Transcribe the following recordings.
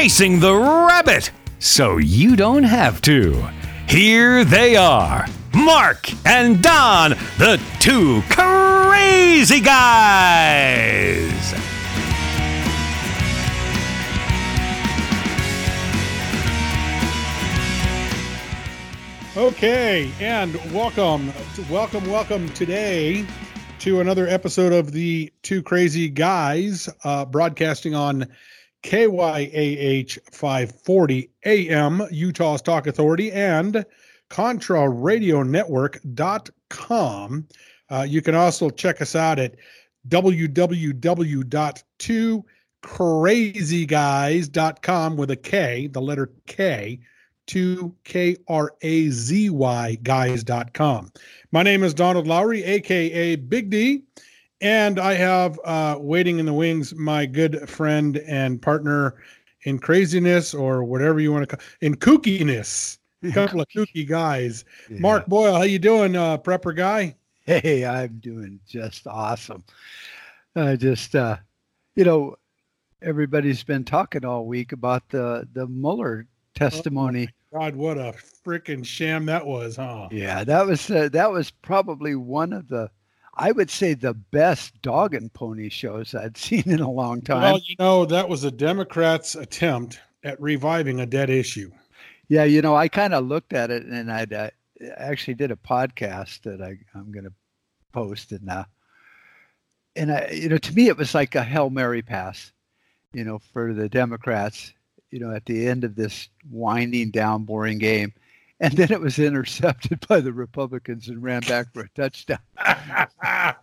chasing the rabbit so you don't have to. Here they are Mark and Don, the two crazy guys. Okay, and welcome, welcome, welcome today to another episode of the Two Crazy Guys, uh, broadcasting on KYAH 540 AM, Utah's Talk Authority, and ContraRadioNetwork.com. Uh, you can also check us out at www.twocrazyguys.com with a K, the letter K, 2krazy guys.com. My name is Donald Lowry, aka Big D, and I have uh, waiting in the wings my good friend and partner in craziness or whatever you want to call in kookiness. A couple of kooky guys. Yeah. Mark Boyle, how you doing, uh, prepper guy? Hey, I'm doing just awesome. Uh, just uh, you know, everybody's been talking all week about the the Mueller testimony. Oh God, what a freaking sham that was, huh? Yeah, that was uh, that was probably one of the, I would say, the best dog and pony shows I'd seen in a long time. Well, you know, that was a Democrats' attempt at reviving a dead issue. Yeah, you know, I kind of looked at it, and I uh, actually did a podcast that I, I'm going to post, and uh, and I, you know, to me, it was like a hail mary pass, you know, for the Democrats you know, at the end of this winding down, boring game. And then it was intercepted by the Republicans and ran back for a touchdown.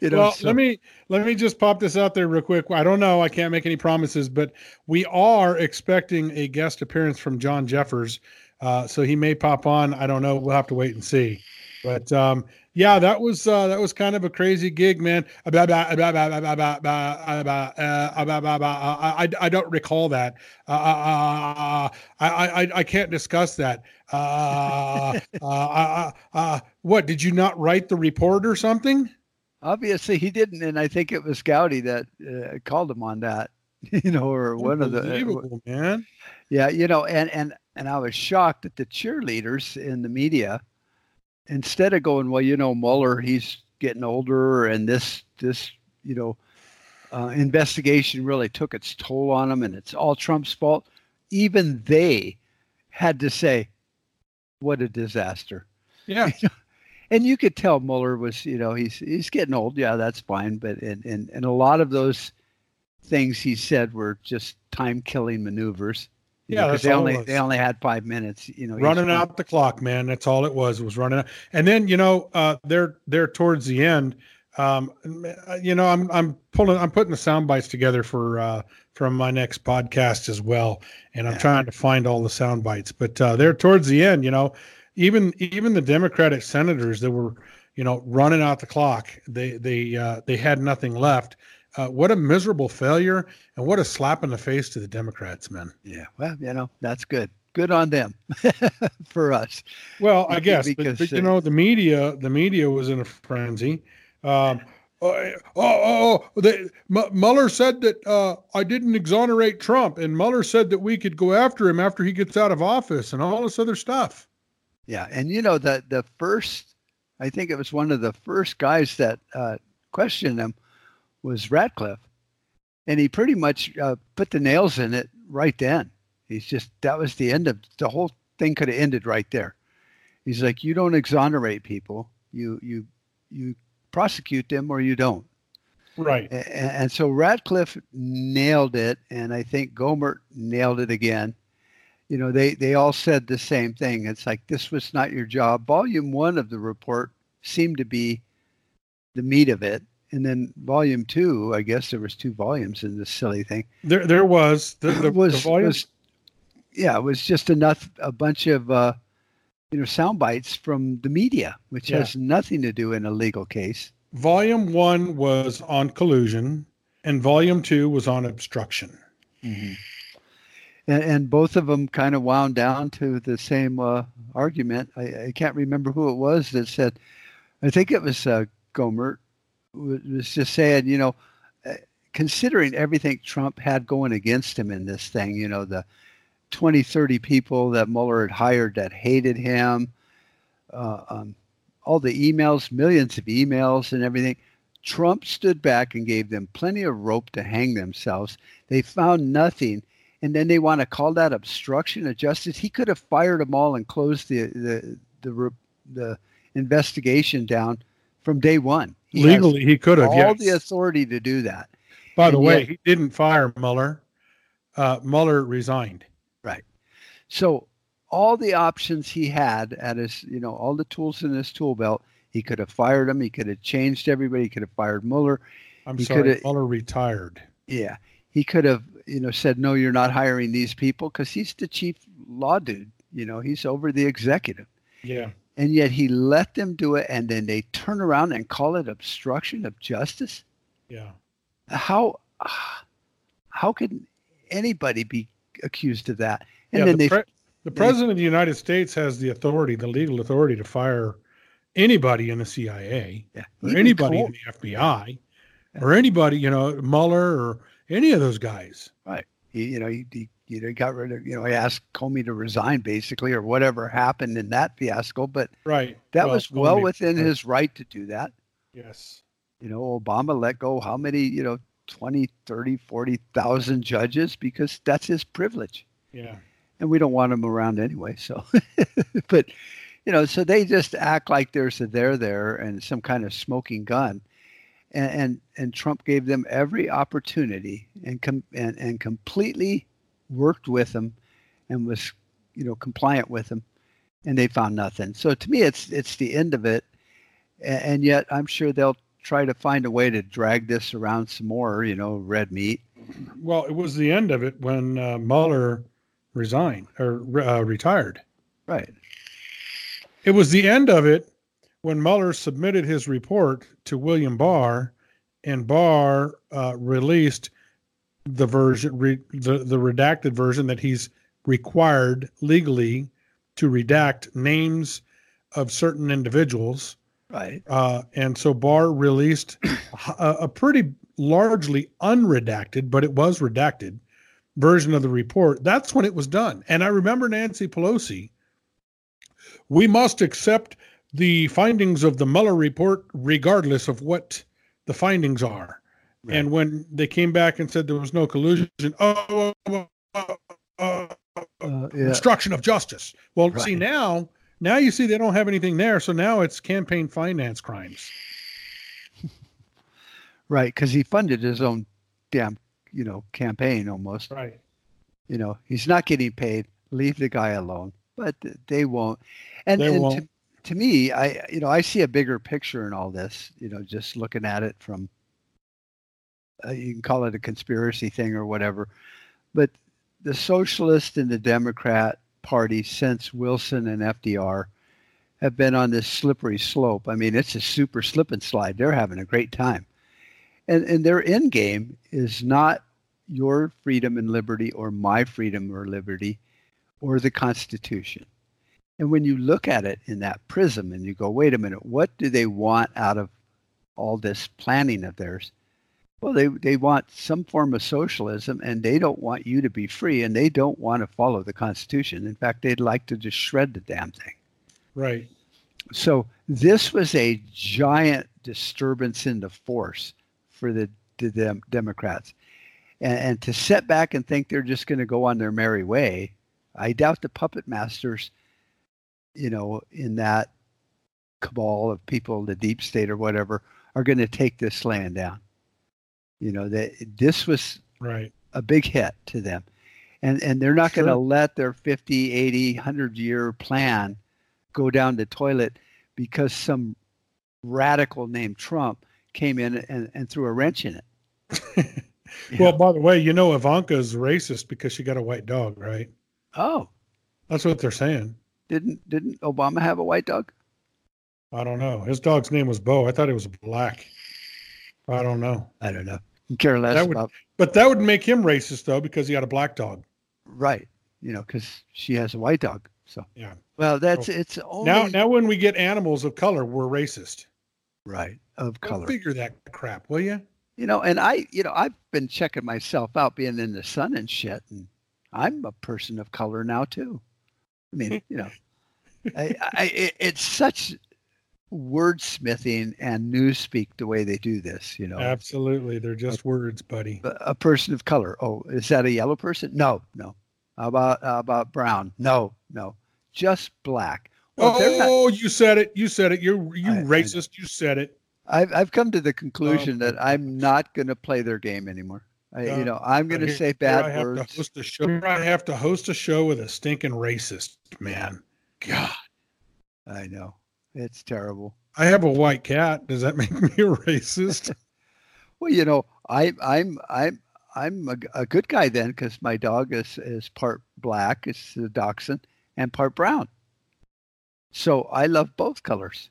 you know, well, so. let me let me just pop this out there real quick. I don't know, I can't make any promises, but we are expecting a guest appearance from John Jeffers. Uh, so he may pop on. I don't know. We'll have to wait and see. But um, yeah, that was uh, that was kind of a crazy gig, man. I, I don't recall that. Uh, I, I I can't discuss that. Uh, uh, uh, what did you not write the report or something? Obviously, he didn't, and I think it was Gowdy that uh, called him on that. You know, or one of the uh, man. Yeah, you know, and and and I was shocked that the cheerleaders in the media instead of going, well, you know, Mueller, he's getting older, and this this you know uh, investigation really took its toll on him, and it's all Trump's fault. Even they had to say, "What a disaster!" Yeah. and you could tell Mueller was, you know, he's he's getting old. Yeah, that's fine. But and and, and a lot of those things he said were just time killing maneuvers. Yeah, because they only they only had five minutes. You know, running out the clock, man. That's all it was. Was running out. And then you know, uh, they're they're towards the end. Um, you know, I'm I'm pulling I'm putting the sound bites together for uh, from my next podcast as well, and I'm yeah. trying to find all the sound bites. But uh, they're towards the end. You know, even even the Democratic senators that were you know running out the clock, they they uh, they had nothing left uh, what a miserable failure and what a slap in the face to the Democrats, man. Yeah, well, you know, that's good. Good on them for us. Well, I guess, because, but, but, you know, the media, the media was in a frenzy. Um, oh, oh, oh, oh they, M- Mueller said that uh, I didn't exonerate Trump, and Mueller said that we could go after him after he gets out of office, and all this other stuff. Yeah, and you know the the first, I think it was one of the first guys that uh, questioned him was Ratcliffe, and he pretty much uh, put the nails in it right then. He's just that was the end of the whole thing. Could have ended right there. He's like, you don't exonerate people. You you you prosecute them or you don't. Right. And, and so Ratcliffe nailed it, and I think Gohmert nailed it again. You know, they they all said the same thing. It's like this was not your job. Volume one of the report seemed to be the meat of it and then volume two, I guess there was two volumes in this silly thing. There, there was the, the was, the volume. Was, yeah, it was just enough, a bunch of uh, you know sound bites from the media, which yeah. has nothing to do in a legal case. Volume one was on collusion, and volume two was on obstruction. Mm-hmm. And, and, both of them kind of wound down to the same uh, argument. I, I, can't remember who it was that said. I think it was uh, Gohmert was just saying, you know, considering everything Trump had going against him in this thing, you know, the 20, 30 people that Mueller had hired that hated him, uh, um, all the emails, millions of emails and everything. Trump stood back and gave them plenty of rope to hang themselves. They found nothing. And then they want to call that obstruction of justice. He could have fired them all and closed the the the, the investigation down from day one. He Legally, he could have all yes. the authority to do that. By the and way, yet, he didn't fire Mueller. Uh, Mueller resigned. Right. So all the options he had at his, you know, all the tools in his tool belt, he could have fired him. He could have changed everybody. He could have fired Mueller. I'm he sorry, Mueller retired. Yeah. He could have, you know, said, no, you're not hiring these people because he's the chief law dude. You know, he's over the executive. Yeah. And yet he let them do it and then they turn around and call it obstruction of justice. Yeah. How how can anybody be accused of that? And yeah, then the they pre- the president of the United States has the authority, the legal authority to fire anybody in the CIA yeah. or anybody Cole. in the FBI yeah. or anybody, you know, Mueller or any of those guys. Right. He, you know, he, he, you know, got rid of, you know, he asked Comey to resign basically or whatever happened in that fiasco. But right. that well, was well Comey, within right. his right to do that. Yes. You know, Obama let go how many, you know, 20, 30, 40,000 judges because that's his privilege. Yeah and we don't want them around anyway. So, but you know, so they just act like there's a there there and some kind of smoking gun, and and, and Trump gave them every opportunity and com- and and completely worked with them, and was you know compliant with them, and they found nothing. So to me, it's it's the end of it, and, yet I'm sure they'll try to find a way to drag this around some more. You know, red meat. Well, it was the end of it when uh, Mueller resigned or uh, retired. Right. It was the end of it when Mueller submitted his report to William Barr, and Barr uh, released the version, re, the the redacted version that he's required legally to redact names of certain individuals. Right. Uh, and so Barr released a, a pretty largely unredacted, but it was redacted version of the report, that's when it was done. And I remember Nancy Pelosi, we must accept the findings of the Mueller report regardless of what the findings are. Right. And when they came back and said there was no collusion, oh, oh, oh, uh, yeah. obstruction of justice. Well, right. see now, now you see they don't have anything there, so now it's campaign finance crimes. right, because he funded his own damn you know campaign almost. Right. You know he's not getting paid. Leave the guy alone. But they won't. And, they and won't. To, to me, I you know I see a bigger picture in all this. You know, just looking at it from uh, Uh, you can call it a conspiracy thing or whatever, but the socialist and the Democrat party since Wilson and FDR have been on this slippery slope. I mean, it's a super slip and slide. They're having a great time and and their end game is not your freedom and liberty or my freedom or liberty or the constitution and when you look at it in that prism and you go wait a minute what do they want out of all this planning of theirs well they, they want some form of socialism and they don't want you to be free and they don't want to follow the constitution in fact they'd like to just shred the damn thing right so this was a giant disturbance in the force for the, the dem- Democrats. And, and to sit back and think they're just going to go on their merry way, I doubt the puppet masters, you know, in that cabal of people, the deep state or whatever, are going to take this land down. You know, that this was right a big hit to them. And, and they're not sure. going to let their 50, 80, 100 year plan go down the toilet because some radical named Trump came in and, and threw a wrench in it. well, by the way, you know Ivanka's racist because she got a white dog, right? Oh, that's what they're saying. Didn't didn't Obama have a white dog? I don't know. His dog's name was Bo. I thought it was black. I don't know. I don't know. Care less that would, about. But that would make him racist though, because he had a black dog. Right. You know, because she has a white dog. So yeah. Well, that's so, it's only now. Now, when we get animals of color, we're racist. Right. Of color. Figure that crap, will you? You know, and I, you know, I've been checking myself out being in the sun and shit, and I'm a person of color now too. I mean, you know, I, I, it, it's such wordsmithing and newspeak the way they do this. You know, Absolutely. They're just words, buddy. a a person of color. Oh, is that a yellow person? No, no. How about how about brown? No, no. Just black. Well, they're not- Oh, you said it. You said it. You you I- I racist. You said it. I've I've come to the conclusion Oh, that I'm not going to play their game anymore. I, you know, I'm going to say bad I have words. To host a show. I have to host a show with a stinking racist man. God, I know it's terrible. I have a white cat. Does that make me a racist? Well, you know, I I'm I'm I'm a, a good guy then because my dog is is part black, it's the dachshund, and part brown. So I love both colors.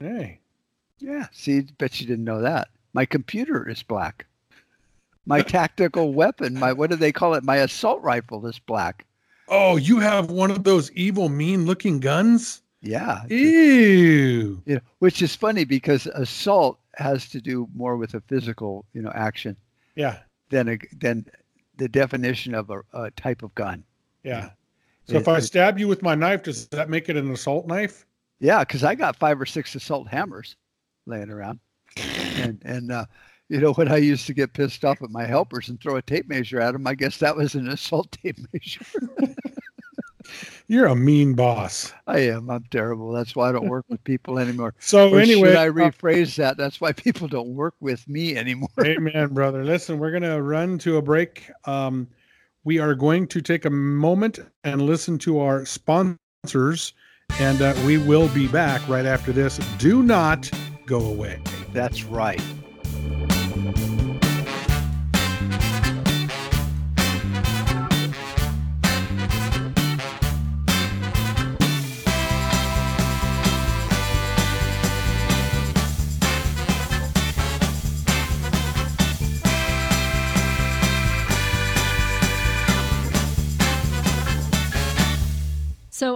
hey, Yeah. See, bet you didn't know that. My computer is black. My tactical weapon, my what do they call it? My assault rifle is black. oh, you have one of those evil, mean-looking guns. Yeah. Ew. You know, which is funny because assault has to do more with a physical, you know, action Yeah, than a than the definition of a, a type of gun. yeah. So if I it- stab you with my knife, does that make it an assault knife? Yeah, because I got five or six assault hammers laying around, and and uh, you know when I used to get pissed off at my helpers and throw a tape measure at them, I guess that was an assault tape measure. You're a mean boss. I am. I'm terrible. That's why I don't work with people anymore. So Or anyway, should I uh, rephrase that? That's why people don't work with me anymore. Amen, brother. Listen, we're going to run to a break. Um, we are going to take a moment and listen to our sponsors, and uh, we will be back right after this. Do not go away. That's right. So,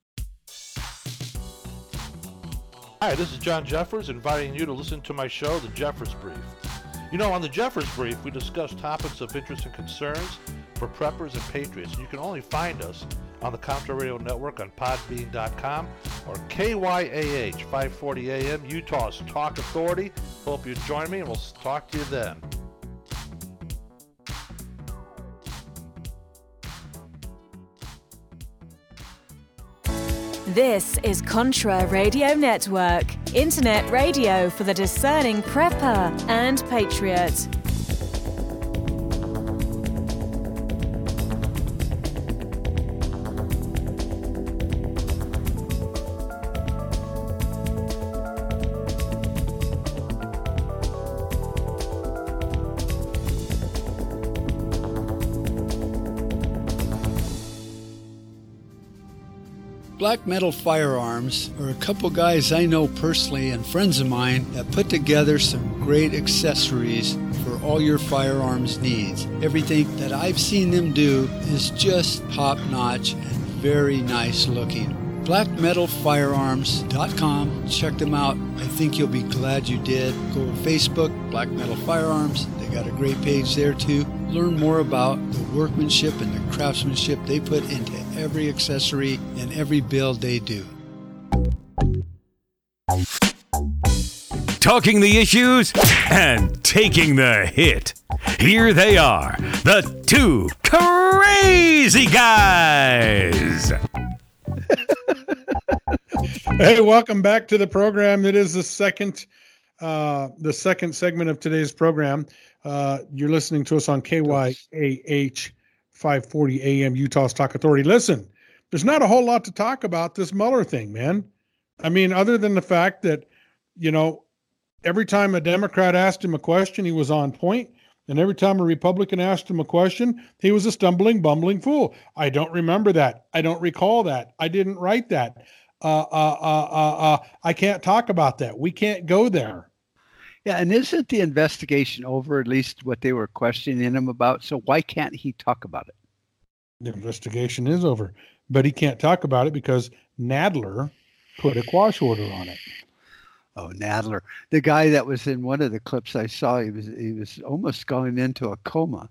Hi, this is John Jeffers inviting you to listen to my show, The Jeffers Brief. You know, on The Jeffers Brief, we discuss topics of interest and concerns for preppers and patriots. You can only find us on the Contra Radio Network on podbean.com or KYAH 540 AM, Utah's Talk Authority. Hope you join me and we'll talk to you then. This is Contra Radio Network, internet radio for the discerning prepper and patriot. Black Metal Firearms are a couple guys I know personally and friends of mine that put together some great accessories for all your firearms needs. Everything that I've seen them do is just top notch and very nice looking. BlackMetalFirearms.com. Check them out. I think you'll be glad you did. Go to Facebook, Black Metal Firearms. They got a great page there too. Learn more about the workmanship and the craftsmanship they put into every accessory and every build they do. talking the issues and taking the hit. Here they are, the two crazy guys. Hey, welcome back to the program. It is the second, uh, the second segment of today's program. Uh, you're listening to us on KYAH 540 AM Utah's Talk Authority. Listen, there's not a whole lot to talk about this Mueller thing, man. I mean, other than the fact that, you know, every time a Democrat asked him a question, he was on point. And every time a Republican asked him a question, he was a stumbling, bumbling fool. I don't remember that. I don't recall that. I didn't write that. Uh, uh, uh, uh, uh, I can't talk about that. We can't go there. Yeah, and isn't the investigation over at least what they were questioning him about? So why can't he talk about it? The investigation is over, but he can't talk about it because Nadler put a quash order on it. Oh, Nadler, the guy that was in one of the clips I saw, he was he was almost going into a coma.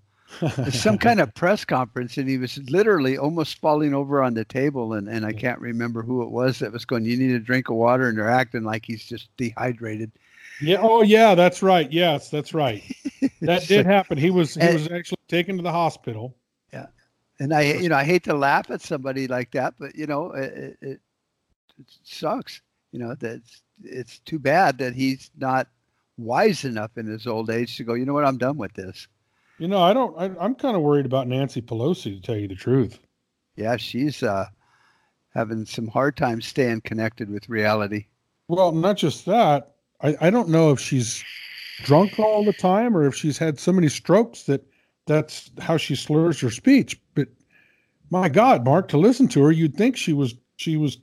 Some kind of press conference, and he was literally almost falling over on the table. And, and I can't remember who it was that was going. You need a drink of water, and they're acting like he's just dehydrated. Yeah. Oh, yeah. That's right. Yes, that's right. That did happen. He was he was actually taken to the hospital. Yeah. And I, you know, I hate to laugh at somebody like that, but you know, it, it, it sucks. You know, that it's too bad that he's not wise enough in his old age to go. You know what? I'm done with this. You know, I don't. I, I'm kind of worried about Nancy Pelosi, to tell you the truth. Yeah, she's uh, having some hard time staying connected with reality. Well, not just that. I, I don't know if she's drunk all the time or if she's had so many strokes that that's how she slurs her speech. But my God, Mark, to listen to her, you'd think she was she was,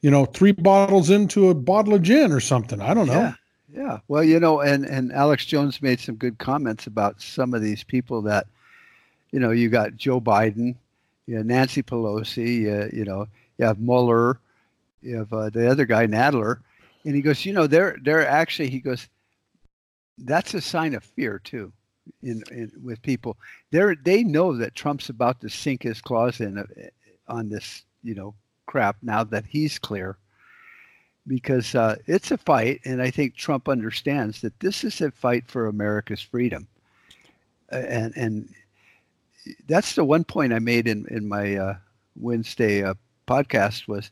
you know, three bottles into a bottle of gin or something. I don't know. Yeah, yeah. Well, you know, and and Alex Jones made some good comments about some of these people that, you know, you got Joe Biden, you Nancy Pelosi, uh, you know, you have Mueller, you have uh, the other guy Nadler, and he goes, you know, they're they're actually he goes, that's a sign of fear too, in, in with people. They're they know that Trump's about to sink his claws in uh, on this, you know, crap now that he's clear because uh, it's a fight, and I think Trump understands that this is a fight for America's freedom, and and that's the one point I made in in my uh, Wednesday uh, podcast was,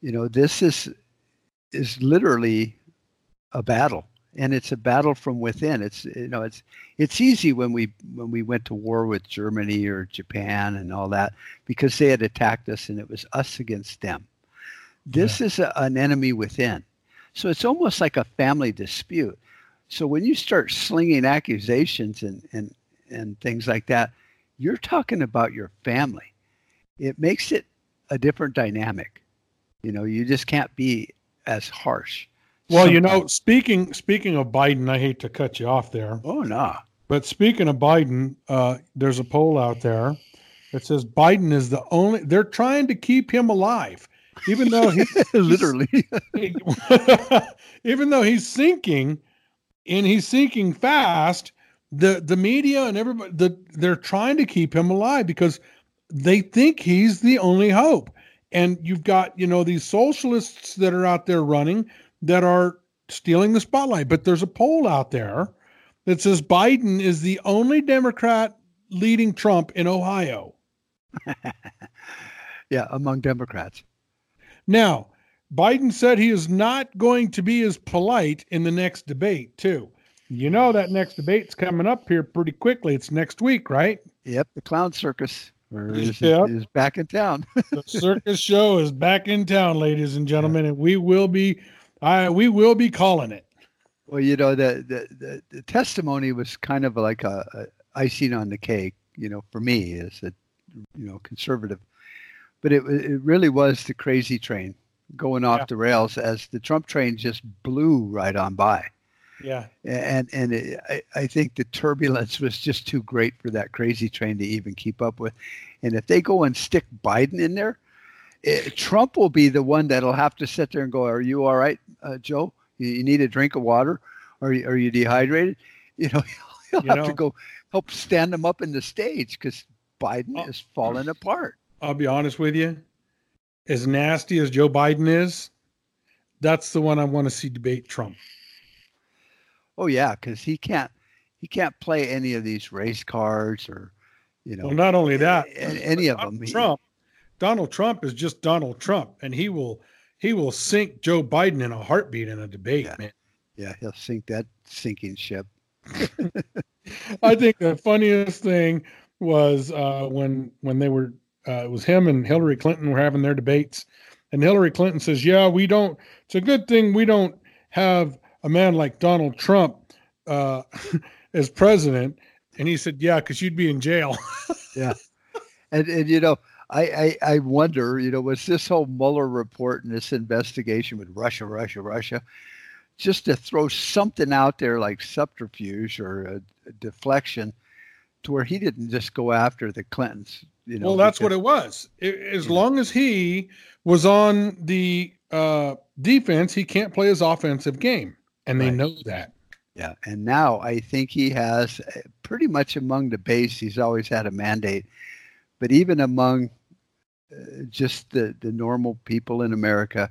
you know, this is is literally a battle, and it's a battle from within. It's you know, it's it's easy when we when we went to war with Germany or Japan and all that because they had attacked us, and it was us against them. This is a, an enemy within. So it's almost like a family dispute. So when you start slinging accusations and, and, and things like that, you're talking about your family. It makes it a different dynamic. You know, you just can't be as harsh. Well, you know, speaking speaking of Biden, I hate to cut you off there, oh no, but speaking of Biden, uh, there's a poll out there that says Biden is the only. They're trying to keep him alive, even though he literally. even though he's sinking and he's sinking fast the the media and everybody the, they're trying to keep him alive because they think he's the only hope and you've got you know these socialists that are out there running that are stealing the spotlight but there's a poll out there that says biden is the only democrat leading trump in ohio yeah, among Democrats. Now, Biden said he is not going to be as polite in the next debate, too. You know that next debate's coming up here pretty quickly. It's next week, right? Yep, the clown circus is, Yep. is back in town. The circus show is back in town, ladies and gentlemen, and we will be I we will be calling it. Well, you know, the, the, the, the testimony was kind of like a, a icing on the cake, you know, for me as a, you know, conservative. But it, it really was the crazy train going off Yeah. the rails as the Trump train just blew right on by. Yeah. And, and it, I, I think the turbulence was just too great for that crazy train to even keep up with. And if they go and stick Biden in there, eh, Trump will be the one that'll have to sit there and go, "Are you all right, uh, Joe? You, you need a drink of water? Are you, are you dehydrated?" You know, he'll You have know- to go help stand him up in the stage because Biden Oh. is falling apart. I'll be honest with you. As nasty as Joe Biden is, that's the one I want to see debate Trump. Oh yeah, because he can't he can't play any of these race cards or you know. Well, not only that, a- any of Donald them. He- Trump, Donald Trump is just Donald Trump, and he will he will sink Joe Biden in a heartbeat in a debate, Yeah. man. yeah, he'll sink that sinking ship. I think the funniest thing was uh, when when they were uh, it was him and Hillary Clinton were having their debates, and Hillary Clinton says, "Yeah, we don't. It's a good thing we don't have a man like Donald Trump uh, as president." And he said, "Yeah, because you'd be in jail." Yeah, and and you know, I, I I wonder, you know, was this whole Mueller report and this investigation with Russia, Russia, Russia, just to throw something out there like subterfuge or a, a deflection, to where he didn't just go after the Clintons. You know, well, that's what it was. I as long as he was on the uh, defense, he can't play his offensive game, and they Right. know that. Yeah, and now I think he has uh, pretty much among the base. He's always had a mandate, but even among uh, just the the normal people in America,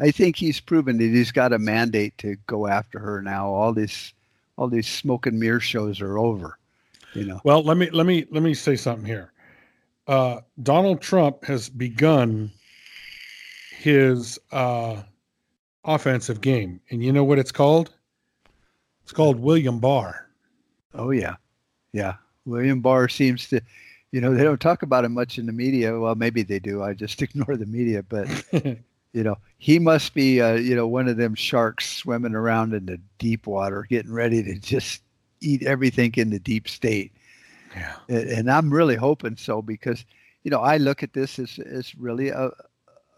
I think he's proven that he's got a mandate to go after her now. All this, all these smoke and mirror shows are over. You know, Well, let me let me let me say something here. Uh, Donald Trump has begun his uh, offensive game, and you know what it's called? It's called William Barr. oh yeah, yeah. William Barr seems to, you know, they don't talk about him much in the media. Well, maybe they do. I just ignore the media, but you know he must be uh, you know one of them sharks swimming around in the deep water getting ready to just eat everything in the deep state yeah. and, i'm really hoping so because you know i look at this as, as really a,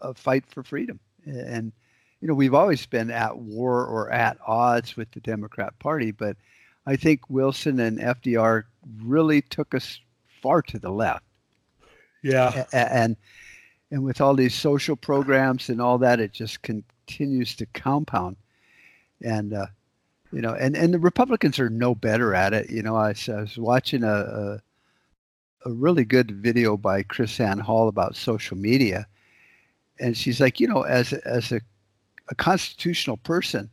a fight for freedom and you know we've always been at war or at odds with the democrat party but i think wilson and fdr really took us far to the left Yeah. and and with all these social programs and all that, it just continues to compound. And uh, you know, and and the Republicans are no better at it. You know, I, was- I was watching a, a a really good video by KrisAnne Hall about social media, and she's like, you know, as as a a constitutional person,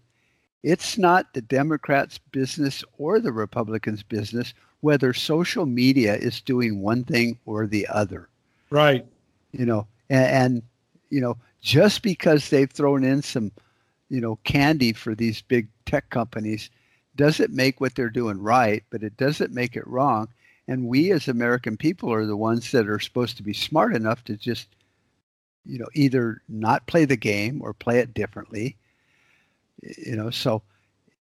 it's not the Democrats' business or the Republicans' business whether social media is doing one thing or the other Right. you know and, and you know just because they've thrown in some you know candy for these big tech companies doesn't make what they're doing right but it doesn't make it wrong. And we as american people are the ones that are supposed to be smart enough to just you know either not play the game or play it differently you know. So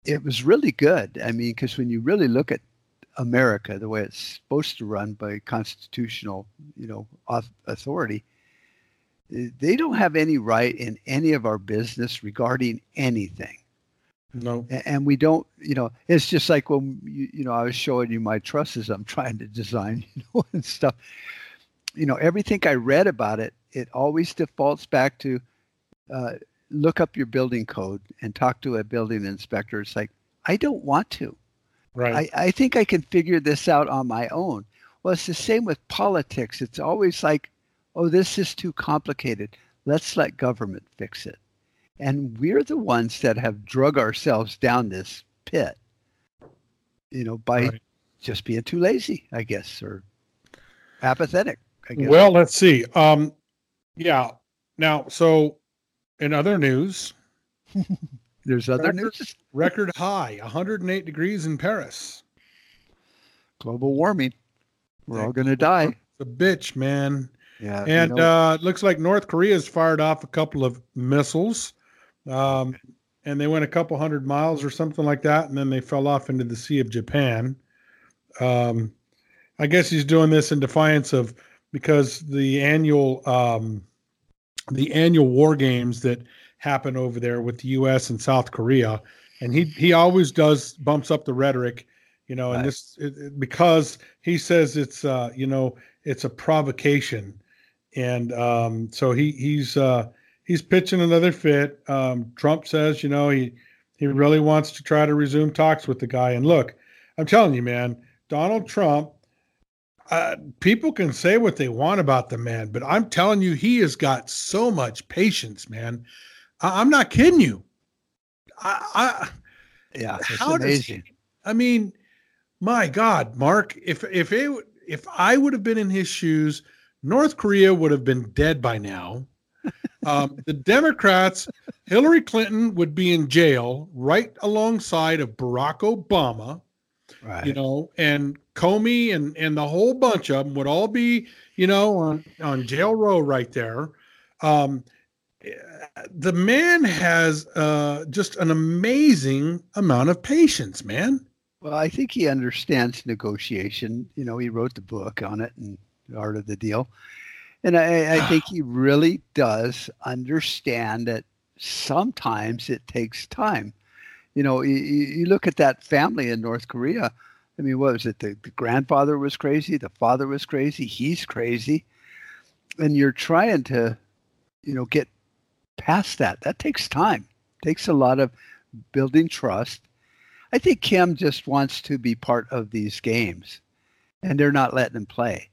it was really good. I mean because when you really look at america the way it's supposed to run by constitutional you know authority they don't have any right in any of our business regarding anything No. And we don't you know it's just like when you, you know i was showing you my trusses i'm trying to design you know and stuff you know everything i read about it it always defaults back to uh, look up your building code and talk to a building inspector it's like i don't want to Right. I, I think I can figure this out on my own. Well, it's the same with politics. It's always like, oh, this is too complicated. Let's let government fix it. And we're the ones that have drug ourselves down this pit, you know, by Right. just being too lazy, I guess, or apathetic. I guess. Well, let's see. Um, yeah. Now, so in other news, there's other record- news. record high, 108 degrees in Paris. Global warming. We're all going to die. It's a bitch, man. Yeah. you And know, uh, it looks like North Korea's fired off a couple of missiles, um, and they went a couple hundred miles or something like that, and then they fell off into the Sea of Japan. Um, I guess he's doing this in defiance of because the annual um, the annual war games that happen over there with the U.S. and South Korea, and he he always does bumps up the rhetoric, you know, and Right. this it, it- because he says it's uh, you know it's a provocation, and um, so he he's uh, he's pitching another fit. Um, Trump says, you know, he he really wants to try to resume talks with the guy. And look, I'm telling you, man, Donald Trump. Uh, people can say what they want about the man, but I'm telling you, he has got so much patience, man. I, I'm not kidding you. I, I Yeah, it's How does amazing. he- I mean, my God, Mark, if if it, if I would have been in his shoes, North Korea would have been dead by now. Um, the Democrats, Hillary Clinton would be in jail right alongside of Barack Obama, right. you know, and Comey and and the whole bunch of them would all be, you know, on on jail row right there. Um, the man has uh, just an amazing amount of patience, man. Well, I think he understands negotiation. You know, he wrote the book on it and art of the deal. And I, I think he really does understand that sometimes it takes time. You know, you, you you look at that family in North Korea. I mean, what was it? The, the grandfather was crazy. The father was crazy. He's crazy. And you're trying to, you know, get past that. That takes time. takes a lot of building trust. I think Kim just wants to be part of these games, and they're not letting him play.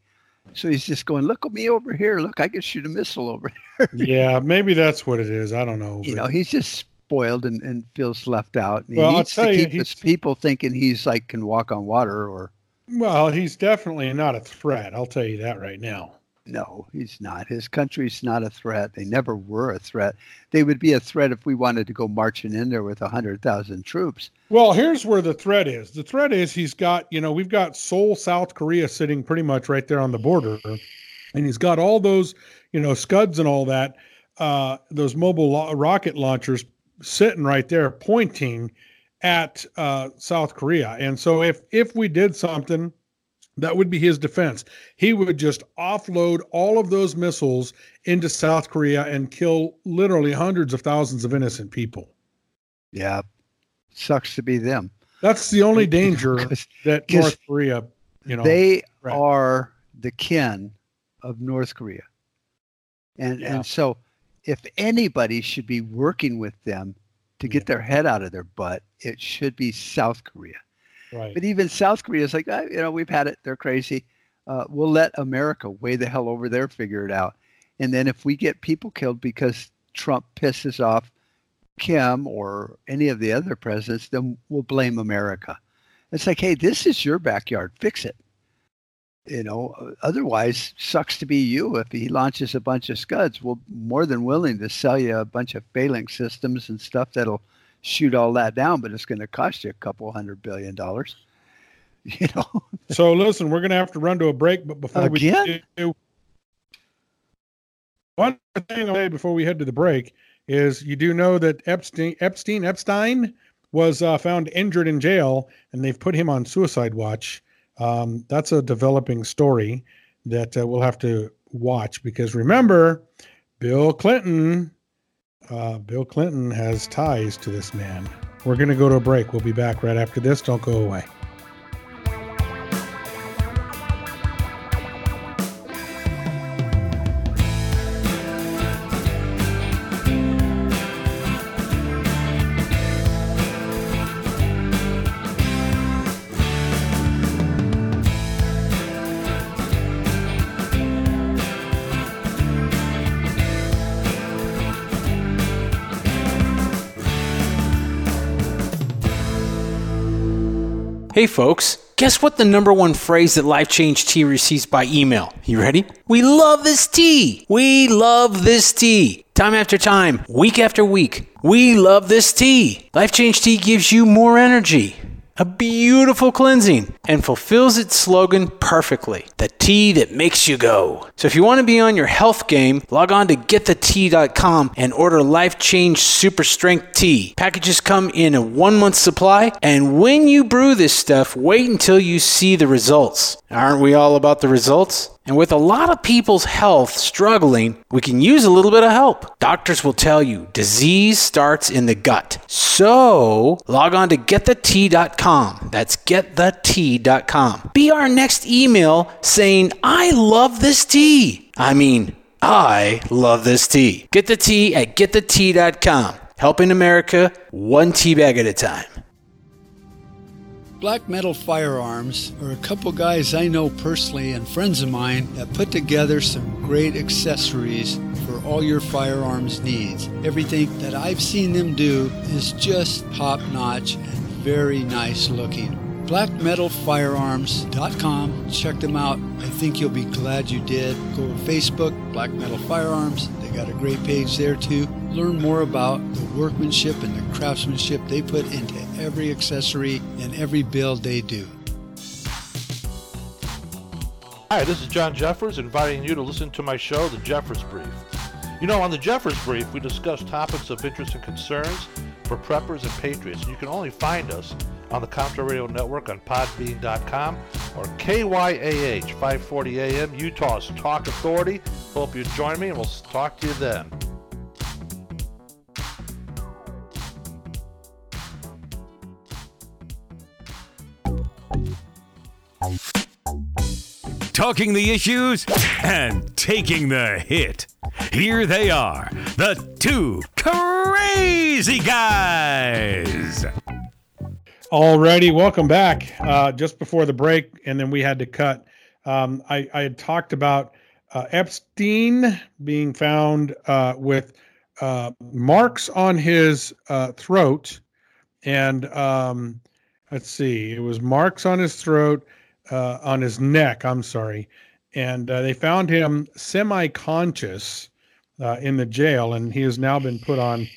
So he's just going, "Look at me over here! Look, I can shoot a missile over here." Yeah, maybe that's what it is. I don't know. you but- know, he's just spoiled and, and feels left out. And he Well, I'll needs tell to you, his people thinking he's like can walk on water, or well, he's definitely not a threat. I'll tell you that right now. No, he's not. His country's not a threat. They never were a threat. They would be a threat if we wanted to go marching in there with a hundred thousand troops. Well, here's where the threat is. The threat is he's got, you know, we've got Seoul, South Korea sitting pretty much right there on the border. And he's got all those, you know, scuds and all that, uh, those mobile lo- rocket launchers sitting right there pointing at uh, South Korea. And so if if we did something, that would be his defense. He would just offload all of those missiles into South Korea and kill literally hundreds of thousands of innocent people. Yeah, sucks to be them. That's the only danger 'Cause that 'cause North Korea, you know, they are the kin of North Korea. And Yeah. and so if anybody should be working with them to get their head out of their butt, it should be South Korea. Right. But even South Korea is like, "Ah, you know, we've had it. They're crazy. Uh, we'll let America way the hell over there figure it out. And then if we get people killed because Trump pisses off Kim or any of the other presidents, then we'll blame America. It's like, hey, this is your backyard. Fix it. You know, otherwise, sucks to be you if he launches a bunch of scuds. We're more than willing to sell you a bunch of phalanx systems and stuff that'll shoot all that down, but it's going to cost you a couple hundred billion dollars. You know, so listen, we're gonna have to run to a break, but before Again? we do, one thing I'll say before we head to the break is you do know that Epstein Epstein Epstein was uh, found injured in jail, and they've put him on suicide watch. Um, that's a developing story that uh, we'll have to watch because remember, Bill Clinton. Uh, Bill Clinton has ties to this man. We're going to go to a break. We'll be back right after this. Don't go away. Hey folks, guess what the number one phrase that Life Change Tea receives by email? You ready? We love this tea! We love this tea! Time after time, week after week, we love this tea! Life Change Tea gives you more energy, a beautiful cleansing, and fulfills its slogan perfectly the tea that makes you go. So if you want to be on your health game, log on to getthetea.com and order Life Change Super Strength Tea. Packages come in a one month supply, and when you brew this stuff, wait until you see the results. Aren't we all about the results? And with a lot of people's health struggling, we can use a little bit of help. Doctors will tell you disease starts in the gut. So log on to getthetea.com. That's getthetea.com. Be our next email saying, I love this tea. I mean, I love this tea. Get the tea at getthetea.com. Helping America one tea bag at a time. Black Metal Firearms are a couple guys I know personally and friends of mine that put together some great accessories for all your firearms needs. Everything that I've seen them do is just top notch and very nice looking. BlackMetalFirearms.com. Check them out. I think you'll be glad you did. Go to Facebook, Black Metal Firearms. They got a great page there too. Learn more about the workmanship and the craftsmanship they put into every accessory and every build they do. Hi, this is John Jeffers, inviting you to listen to my show, The Jeffers Brief. You know, on The Jeffers Brief, we discuss topics of interest and concerns for preppers and patriots. You can only find us on the Contra Radio Network on podbean.com or KYAH 540 AM, Utah's Talk Authority. Hope you join me, and we'll talk to you then. Talking the issues and taking the hit. Here they are, the two crazy guys. Alrighty, welcome back. Uh, just before the break, and then we had to cut. Um, I, I had talked about uh, Epstein being found uh, with uh, marks on his uh, throat, and um, let's see, it was marks on his throat, uh, on his neck. I'm sorry, and they found him semi-conscious in the jail, and he has now been put on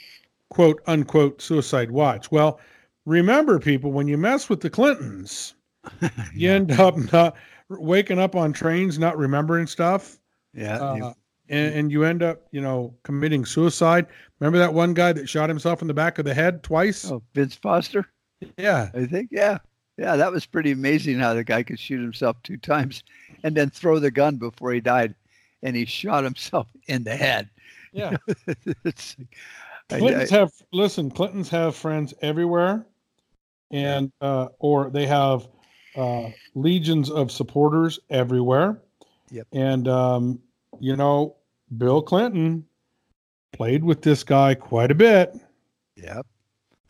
quote unquote suicide watch. Well remember people when you mess with the clintons you end up not waking up on trains not remembering stuff Yeah. uh, you- and, and you end up you know committing suicide remember that one guy that shot himself in the back of the head twice oh, Vince Foster, yeah I think. Yeah. Yeah, that was pretty amazing how the guy could shoot himself two times and then throw the gun before he died. And he shot himself in the head. yeah it's like, I- clintons I- have listen clintons have friends everywhere and uh or they have uh legions of supporters everywhere Yep. and um you know bill clinton played with this guy quite a bit yep.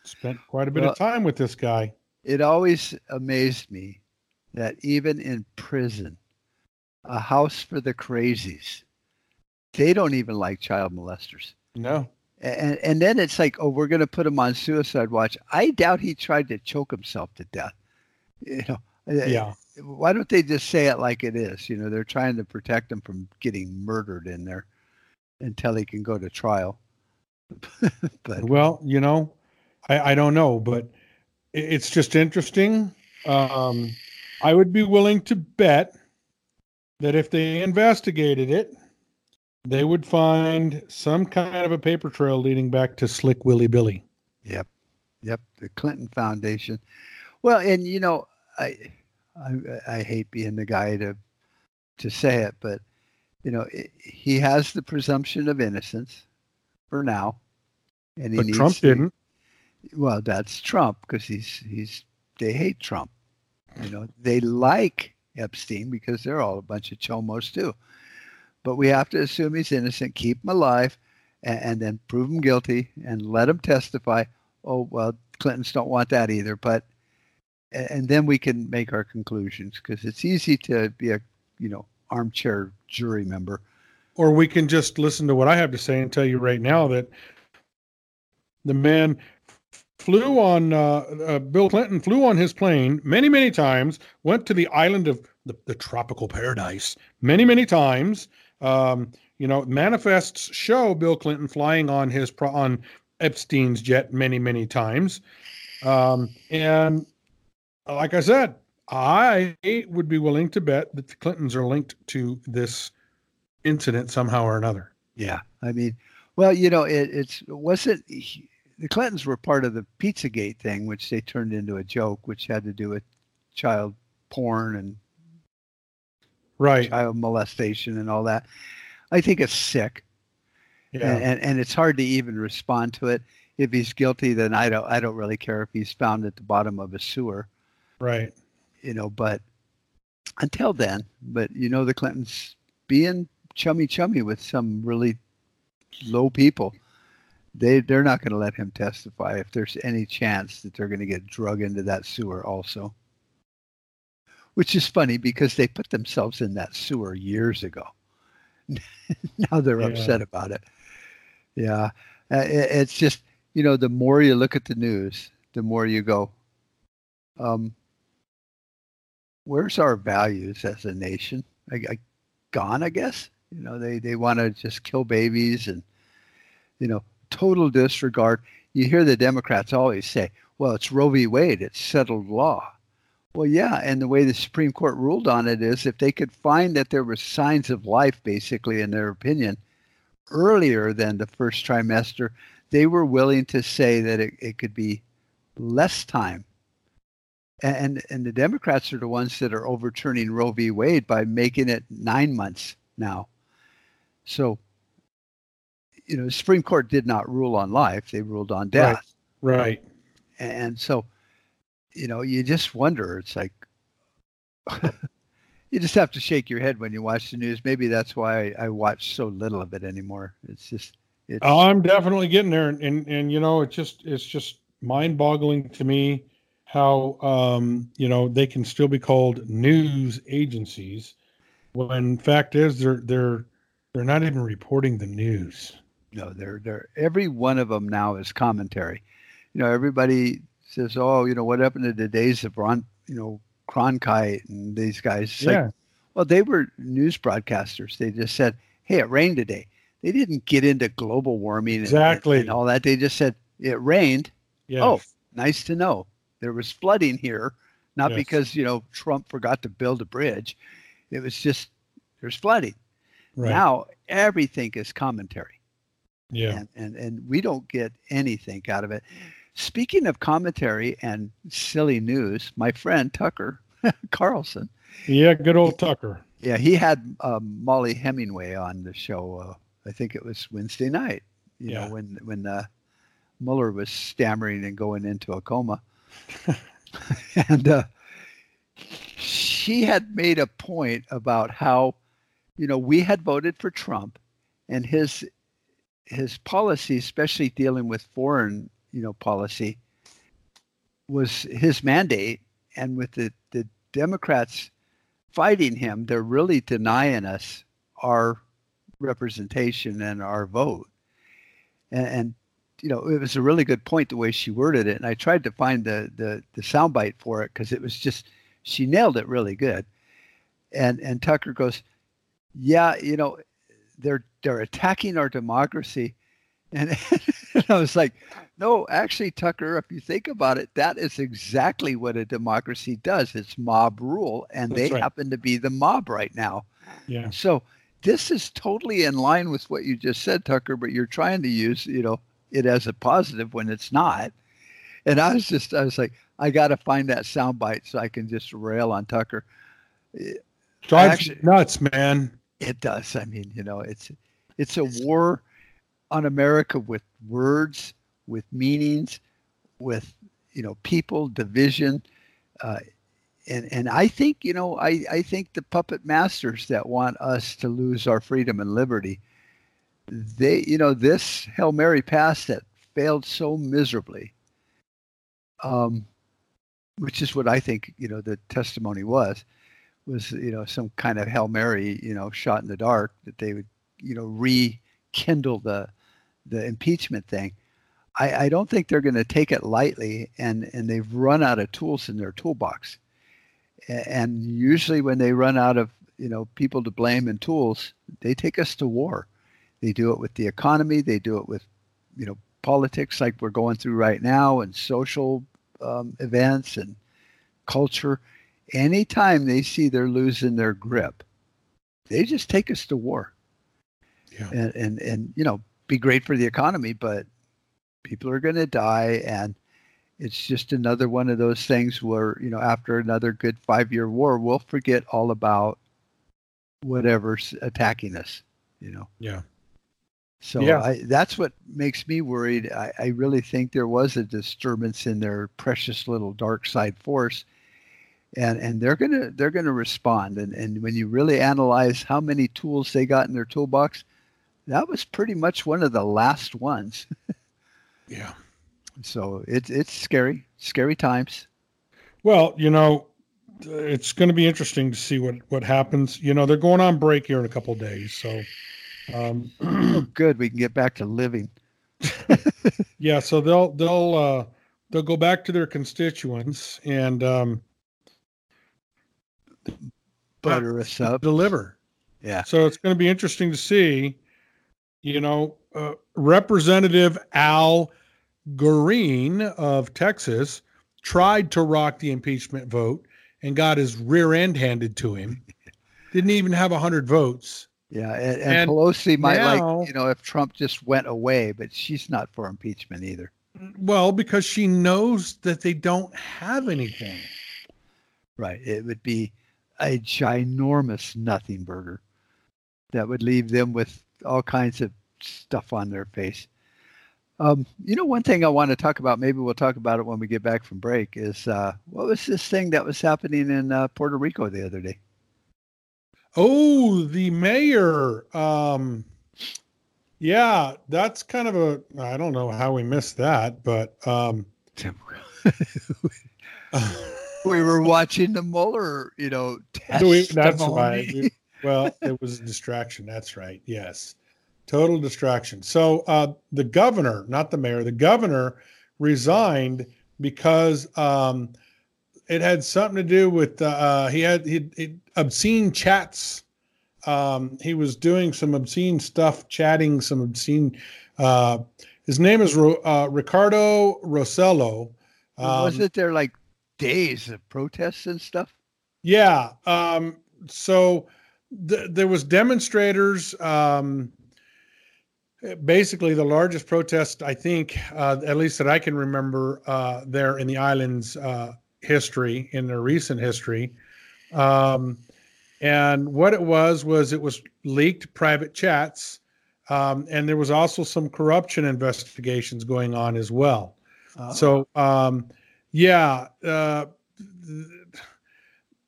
spent quite a bit Well- of time with this guy It always amazed me that even in prison, a house for the crazies, they don't even like child molesters. no And, and then it's like, oh, we're going to put him on suicide watch. I doubt he tried to choke himself to death. You know, uh, yeah why don't they just say it like it is? You know, they're trying to protect him from getting murdered in there until he can go to trial. but well you know i i don't know but it's just interesting um i would be willing to bet that if they investigated it they would find some kind of a paper trail leading back to slick willie billy Yep, yep. The Clinton Foundation. Well, and you know, I, I, I hate being the guy to, to say it, but you know, i he has the presumption of innocence for now, and he but needs trump to- didn't Well, that's Trump because he's he's they hate Trump. You know, they like Epstein because they're all a bunch of chomos too. But we have to assume he's innocent, keep him alive, and, and then prove him guilty and let him testify. Oh well, Clintons don't want that either. But and then we can make our conclusions because it's easy to be a you know armchair jury member. or we can just listen to what i have to say and tell you right now that the man flew on uh, uh, bill clinton flew on his plane many many times went to the island of the, the tropical paradise many many times. Um, you know manifests show bill clinton flying on his pro- on epstein's jet many many times. Um, and like i said i would be willing to bet that the clintons are linked to this incident somehow or another. Yeah, I mean, well, you know, it, it's wasn't he- the Clintons were part of the Pizzagate thing, which they turned into a joke, which had to do with child porn and right child molestation and all that. I think it's sick, yeah and, and and it's hard to even respond to it. If he's guilty, then I don't I don't really care if he's found at the bottom of a sewer, right you know. But until then, but you know, the Clintons being chummy chummy with some really low people they they're not going to let him testify if there's any chance that they're going to get drug into that sewer also which is funny because they put themselves in that sewer years ago now they're Yeah. upset about it yeah uh, it, it's just you know the more you look at the news the more you go um, where's our values as a nation? I, I, gone, I guess. You know, they they want to just kill babies and you know total disregard. You hear the Democrats always say, "Well, it's Roe v. Wade; it's settled law." Well, yeah, and the way the Supreme Court ruled on it is if they could find that there were signs of life, basically, in their opinion, earlier than the first trimester, they were willing to say that it, it could be less time. And, and the Democrats are the ones that are overturning Roe v. Wade by making it nine months now. So, you know, the Supreme Court did not rule on life; they ruled on death. Right. right. And so, you know, you just wonder. It's like you just have to shake your head when you watch the news. Maybe that's why I, I watch so little of it anymore. It's just. It's, oh, I'm definitely getting there, and, and and you know, it's just it's just mind-boggling to me how um, you know they can still be called news agencies when fact is they're they're they're not even reporting the news. No, they're they're every one of them now is commentary. You know, everybody says, "Oh, you know, what happened to the days of Ron, you know, Cronkite and these guys?" It's yeah. Like, well, they were news broadcasters. They just said, "Hey, it rained today." They didn't get into global warming exactly and, and all that. They just said it rained. Yes. Oh, nice to know. There was flooding here, not Yes. because you know Trump forgot to build a bridge. It was just there's flooding. right. Now everything is commentary yeah. and, and and we don't get anything out of it. Speaking of commentary and silly news, my friend Tucker Carlson, Yeah. Good old Tucker. yeah, he had um, Mollie Hemingway on the show. Uh, I think it was Wednesday night. You Yeah. know when when uh, Mueller was stammering and going into a coma, and uh, she had made a point about how you know we had voted for Trump, and his his policy, especially dealing with foreign you know policy, was his mandate, and with the the Democrats fighting him, they're really denying us our representation and our vote. And, and you know, it was a really good point the way she worded it. And I tried to find the the, the soundbite for it because it was just she nailed it really good. And and Tucker goes, yeah, you know, they're they're attacking our democracy. And, and I was like, no, actually, Tucker, if you think about it, that is exactly what a democracy does. It's mob rule, and That's they right. happen to be the mob right now. Yeah. So this is totally in line with what you just said, Tucker, but you're trying to use, you know, it as a positive when it's not. And I was just, I was like, I got to find that soundbite so I can just rail on Tucker. Drives Actually- nuts, man. It does. I mean, you know, it's it's a war on America with words, with meanings, with you know people, division, uh, and and I think you know I I think the puppet masters that want us to lose our freedom and liberty, they you know this hail mary pass that failed so miserably, um, which is what I think you know the testimony was was you know some kind of hail mary you know shot in the dark that they would you know rekindle the the impeachment thing. I i don't think they're going to take it lightly and and they've run out of tools in their toolbox. And usually when they run out of you know people to blame and tools they take us to war. They do it with the economy they do it with you know politics like we're going through right now and social um, events and culture anytime they see they're losing their grip, they just take us to war. Yeah. And and and you know, be great for the economy, but people are going to die and it's just another one of those things where, you know, after another good 5-year war, we'll forget all about whatever's attacking us, you know. Yeah. So Yeah. I, that's what makes me worried. I, I really think there was a disturbance in their precious little dark side force, and and they're gonna they're gonna respond. And and when you really analyze how many tools they got in their toolbox, that was pretty much one of the last ones. Yeah. So it's it's scary, scary times. Well, you know, it's going to be interesting to see what what happens. You know, they're going on break here in a couple of days, so um, Oh, good, we can get back to living. yeah. So they'll they'll uh, they'll go back to their constituents and um, Butter us up. deliver. Yeah. So it's going to be interesting to see, you know, uh, Representative Al Green of Texas tried to rock the impeachment vote and got his rear end handed to him. Didn't even have 100 votes. Yeah, and, and, And Pelosi might now- like you know if Trump just went away, but she's not for impeachment either. Well, because she knows that they don't have anything. Right. It would be a ginormous nothing burger that would leave them with all kinds of stuff on their face. Um, you know, one thing I want to talk about, maybe we'll talk about it when we get back from break, is uh, what was this thing that was happening in uh, Puerto Rico the other day? Oh, the mayor. Um, yeah, that's kind of a. I don't know how we missed that, but um, we were watching the Mueller, you know, that's right. We- well, it was a distraction. That's right. Yes, total distraction. So uh, the governor, not the mayor, the governor resigned because um, it had something to do with uh, he had he, he obscene chats. Um, he was doing some obscene stuff, chatting some obscene. Uh, his name is Ro, uh, Ricardo Rossello. Um, Wasn't there like days of protests and stuff? yeah. Um, so th- there was demonstrators. Um, basically, the largest protest I think, uh, at least that I can remember, uh, there in the island's uh, history, in their recent history. Um, and what it was was it was leaked private chats, um, and there was also some corruption investigations going on as well. Uh, So, um, yeah, uh,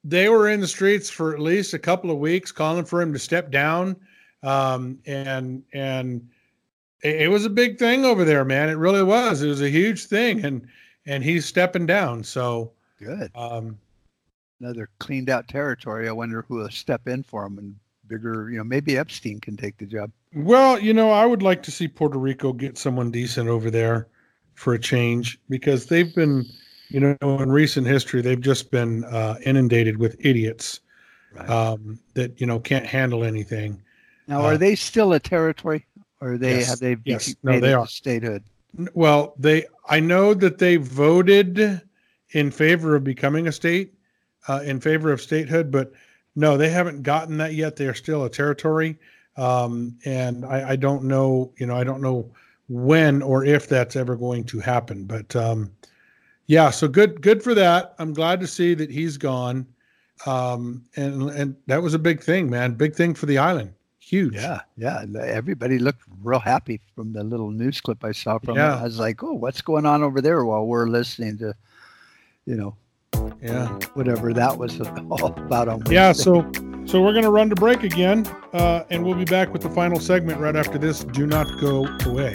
they were in the streets for at least a couple of weeks, calling for him to step down, um, and and it, it was a big thing over there, man. It really was. It was a huge thing, and and he's stepping down. So, good. um, Another cleaned out territory. I wonder who will step in for him and bigger, you know, maybe Epstein can take the job. well, you know, I would like to see Puerto Rico get someone decent over there for a change because they've been, you know, in recent history, they've just been uh, inundated with idiots Right. um, that you know can't handle anything. now, uh, are they still a territory or they Yes, have they yes. No, they are. statehood? Well, they I know that they voted in favor of becoming a state, uh, in favor of statehood, but no, they haven't gotten that yet. They are still a territory, um, and I, I don't know. You know, I don't know when or if that's ever going to happen. But um, yeah, so good, good for that. I'm glad to see that he's gone, um, and and that was a big thing, man. Big thing for the island. Huge. Yeah, yeah. Everybody looked real happy from the little news clip I saw from Yeah. it. I was like, oh, what's going on over there while we're listening to, you know, yeah. whatever that was all about on Yeah, so so we're gonna run to break again, uh, and we'll be back with the final segment right after this. Do not go away.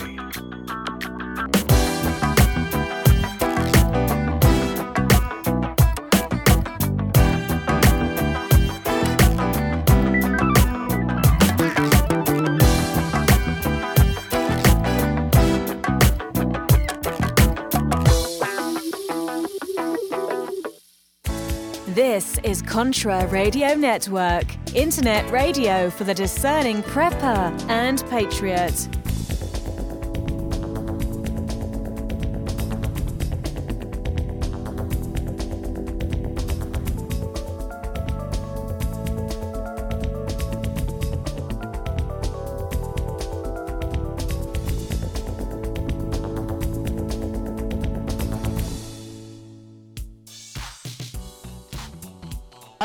Is Contra Radio Network, internet radio for the discerning prepper and patriot.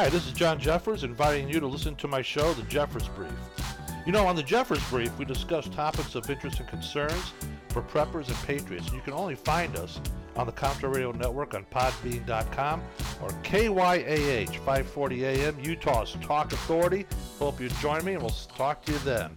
Hi, this is John Jeffers, inviting you to listen to my show, The Jeffers Brief. You know, on The Jeffers Brief, we discuss topics of interest and concerns for preppers and patriots. And you can only find us on the Contra Radio Network on podbean.com or KYAH 540 AM, Utah's Talk Authority. Hope you join me, and we'll talk to you then.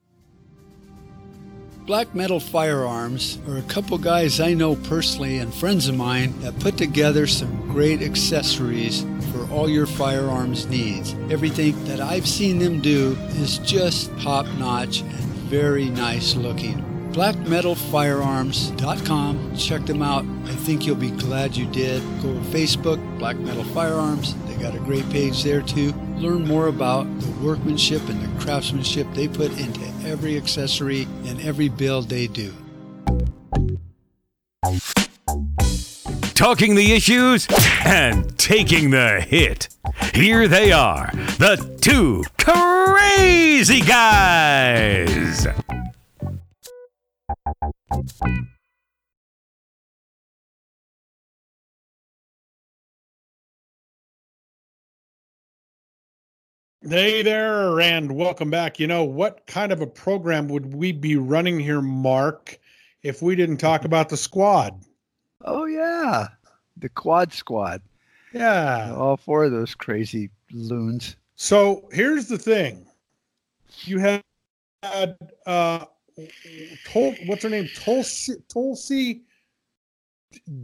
Black Metal Firearms are a couple guys I know personally and friends of mine that put together some great accessories for all your firearms needs. Everything that I've seen them do is just top notch and very nice looking. BlackMetalFirearms.com. Check them out. I think you'll be glad you did. Go to Facebook, Black Metal Firearms. They got a great page there too. Learn more about the workmanship and the craftsmanship they put into every accessory and every build they do. Talking the issues and taking the hit. Here they are, the two crazy guys. Hey there, and welcome back. You know, what kind of a program would we be running here, Mark, if we didn't talk about the squad? Oh, yeah. The Quad Squad. Yeah. All four of those crazy loons. So here's the thing you had uh, Tol- what's her name? Tulsi, Tulsi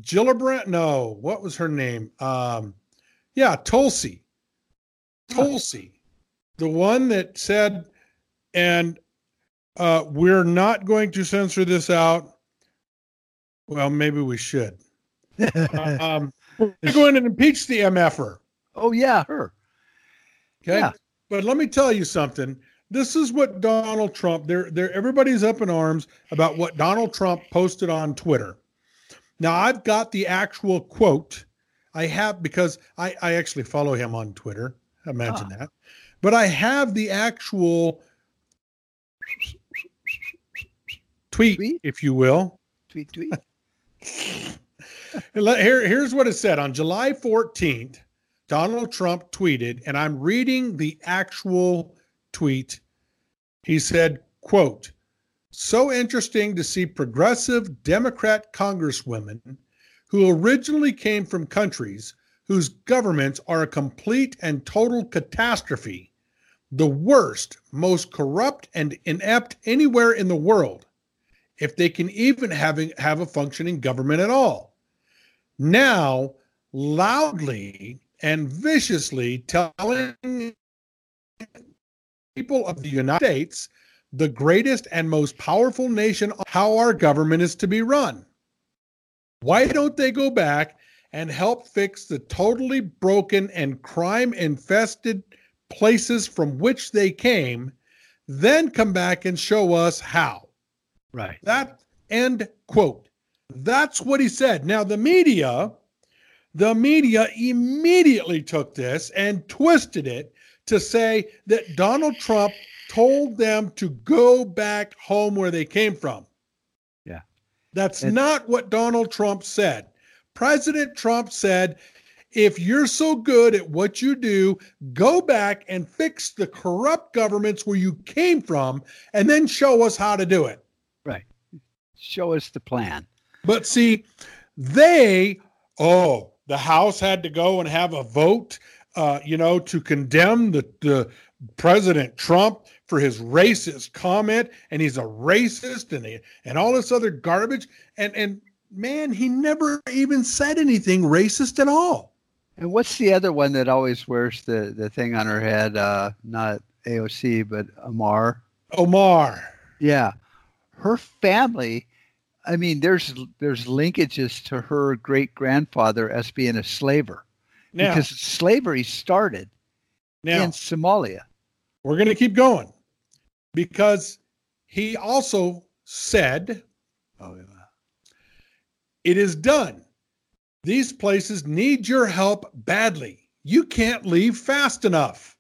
Gillibrand? No, what was her name? Um, yeah, Tulsi. Tulsi, the one that said, and uh, we're not going to censor this out. Well, maybe we should. uh, um, we're going to impeach the MFer. Oh, yeah, her. Okay. Yeah. But let me tell you something. This is what Donald Trump, they're, they're, everybody's up in arms about what Donald Trump posted on Twitter. Now, I've got the actual quote. I have because I, I actually follow him on Twitter. Imagine ah. that. But I have the actual tweet, tweet? if you will. Tweet, tweet. Here, here's what it said on July 14th. Donald Trump tweeted, and I'm reading the actual tweet. He said, quote, so interesting to see progressive Democrat congresswomen who originally came from countries whose governments are a complete and total catastrophe, the worst, most corrupt and inept anywhere in the world, if they can even have, have a functioning government at all. Now, loudly and viciously telling people of the United States, the greatest and most powerful nation, how our government is to be run. Why don't they go back and help fix the totally broken and crime infested places from which they came, then come back and show us how? Right. That end quote. That's what he said. Now, the media, the media immediately took this and twisted it to say that Donald Trump told them to go back home where they came from. Yeah. That's and- not what Donald Trump said. President Trump said, if you're so good at what you do, go back and fix the corrupt governments where you came from and then show us how to do it. Right. Show us the plan. But see, they, oh, the House had to go and have a vote, uh, you know, to condemn the, the President Trump for his racist comment, and he's a racist and he, and all this other garbage. And and man, he never even said anything racist at all. And what's the other one that always wears the, the thing on her head? Uh, not AOC, but Omar. Omar. Yeah. her family, I mean, there's there's linkages to her great grandfather as being a slaver Now, because slavery started now in Somalia. we're going to keep going because he also said Oh, yeah. it is done. These places need your help badly. You can't leave fast enough.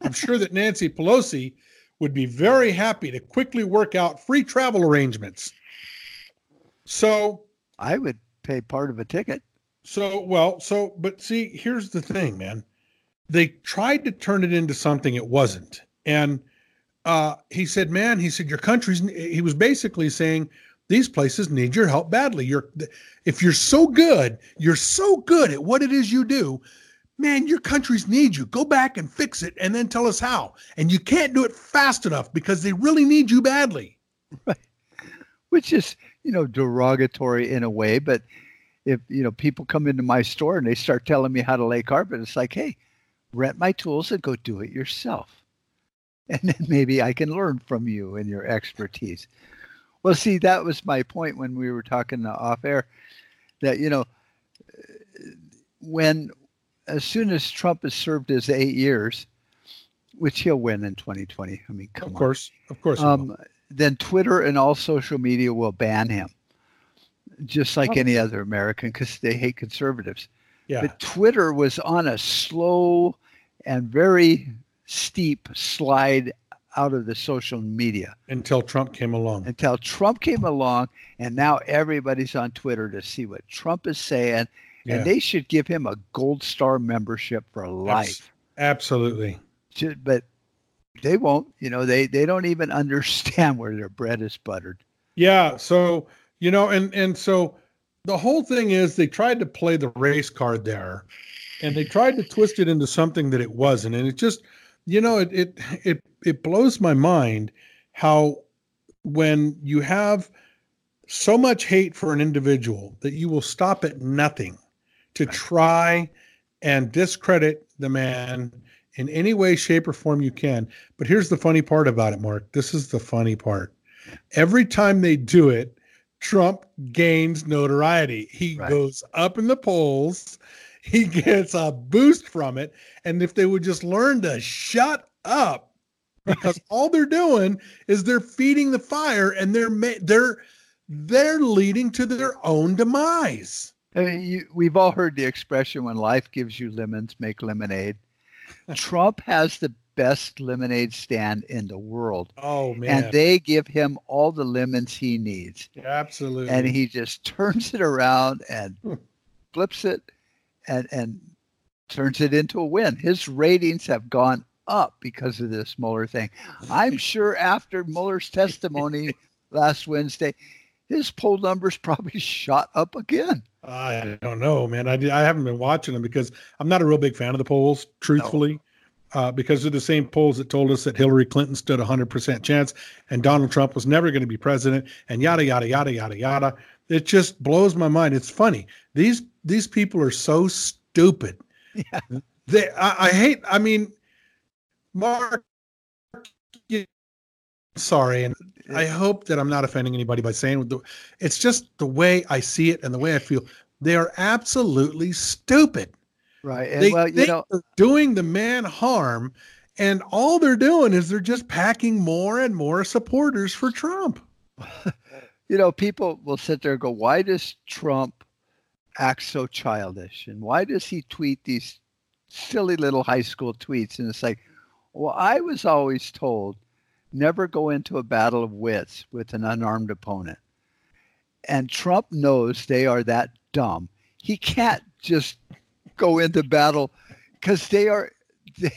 I'm sure that Nancy Pelosi would be very happy to quickly work out free travel arrangements. So, I would pay part of a ticket. So well, so but see, here's the thing, man. They tried to turn it into something it wasn't. And uh he said, "Man, he said your country's he was basically saying these places need your help badly. You're if you're so good, you're so good at what it is you do, man, your countries need you. Go back and fix it and then tell us how. And you can't do it fast enough because they really need you badly. Right. Which is you know derogatory in a way but if you know people come into my store and they start telling me how to lay carpet it's like hey rent my tools and go do it yourself. And then maybe i can learn from you and your expertise. Well see that was my point when we were talking off air that you know when as soon as trump has served his eight years which he'll win in 2020 i mean come Of on. course, of course. um, then Twitter and all social media will ban him, just like oh. any other American, because they hate conservatives. yeah. But Twitter was on a slow and very steep slide out of the social media until Trump came along. until Trump came along, and now everybody's on Twitter to see what Trump is saying, Yeah. and they should give him a gold star membership for life. Absolutely. But they won't. You know, they they don't even understand where their bread is buttered. Yeah. So, you know, and and so the whole thing is they tried to play the race card there and they tried to twist it into something that it wasn't. And it just, you know, it it it it blows my mind how when you have so much hate for an individual that you will stop at nothing to try and discredit the man in any way, shape, or form you can. But here's the funny part about it, Mark. This is the funny part. Every time they do it, Trump gains notoriety. He Right. goes up in the polls. He gets a boost from it. And if they would just learn to shut up, because all they're doing is they're feeding the fire and they're they're they're leading to their own demise. I mean, you, we've all heard the expression when life gives you lemons, make lemonade. Trump has the best lemonade stand in the world, Oh man, and they give him all the lemons he needs. absolutely. And he just turns it around and Hmm. flips it and, and turns it into a win. His ratings have gone up because of this Mueller thing. I'm sure after Mueller's testimony last Wednesday, his poll numbers probably shot up again. I don't know, man. I, I haven't been watching them because I'm not a real big fan of the polls, truthfully, uh, because they're the same polls that told us that Hillary Clinton stood a 100% chance and Donald Trump was never going to be president and yada, yada, yada, yada, yada. It just blows my mind. It's funny. These these people are so stupid. Yeah. They, I, I hate, I mean, Mark, you, sorry. And I hope that I'm not offending anybody by saying it's just the way I see it and the way I feel. They are absolutely stupid. Right. And They well, you know, they're doing the man harm, and all they're doing is they're just packing more and more supporters for Trump. you know, people will sit there and go, why does Trump act so childish? And why does he tweet these silly little high school tweets? And it's like, well, I was always told never go into a battle of wits with an unarmed opponent. And Trump knows they are that dumb. He can't just go into battle because they are they,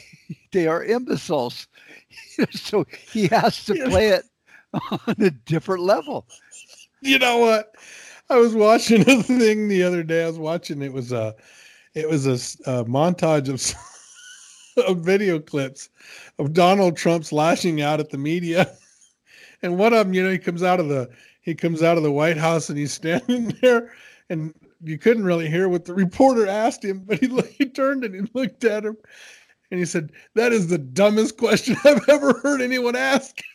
they are imbeciles. so he has to play it on a different level. You know what? I was watching a thing the other day. I was watching it was a it was a montage of of video clips of Donald Trump's lashing out at the media. And one of them, you know, he comes out of the he comes out of the White House and he's standing there and you couldn't really hear what the reporter asked him, but he, he turned and he looked at him and he said, That is the dumbest question I've ever heard anyone ask.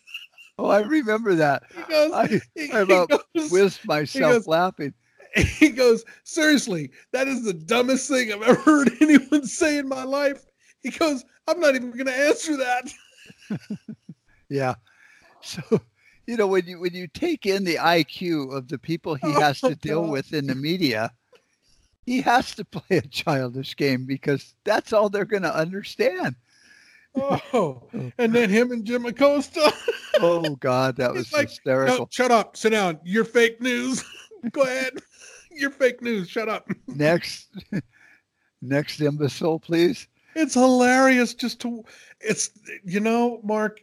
Oh, I remember that. He goes, I, he- I about goes- whizzed myself goes- laughing. he goes, seriously, that is the dumbest thing I've ever heard anyone say in my life. He goes, I'm not even going to answer that. Yeah. So, you know, when you when you take in the IQ of the people he oh, has Oh, to deal with in the media, he has to play a childish game because that's all they're going to understand. Oh, oh, and then him and Jim Acosta. Oh God, that was like, hysterical. No, shut up. Sit down. You're fake news. Go ahead. You're fake news. Shut up. Next, next imbecile, please. It's hilarious just to it's you know, Mark,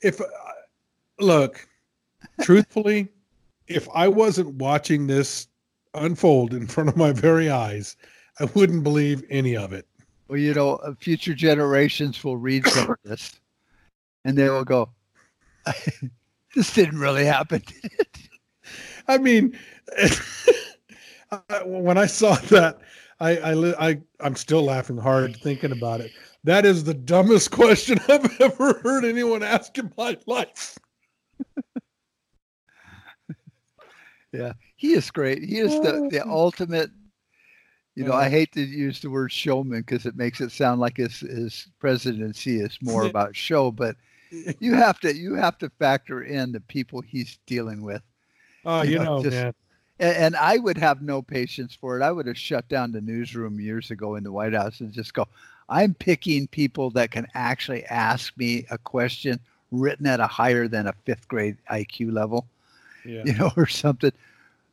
if look, truthfully, if I wasn't watching this unfold in front of my very eyes, I wouldn't believe any of it. Well, you know, uh, future generations will read some of this, and they will go, "This didn't really happen." I mean, when I saw that, I, I, I, I'm still laughing hard thinking about it. That is the dumbest question I've ever heard anyone ask in my life. He is great. He is the, the oh. ultimate. You know, I hate to use the word showman because it makes it sound like his his presidency is more about show. But you have to you have to factor in the people he's dealing with. Oh, You you know, know, just- man. And, and I would have no patience for it. I would have shut down the newsroom years ago in the White House and just go, I'm picking people that can actually ask me a question written at a higher than a fifth grade IQ level, Yeah. you know, or something.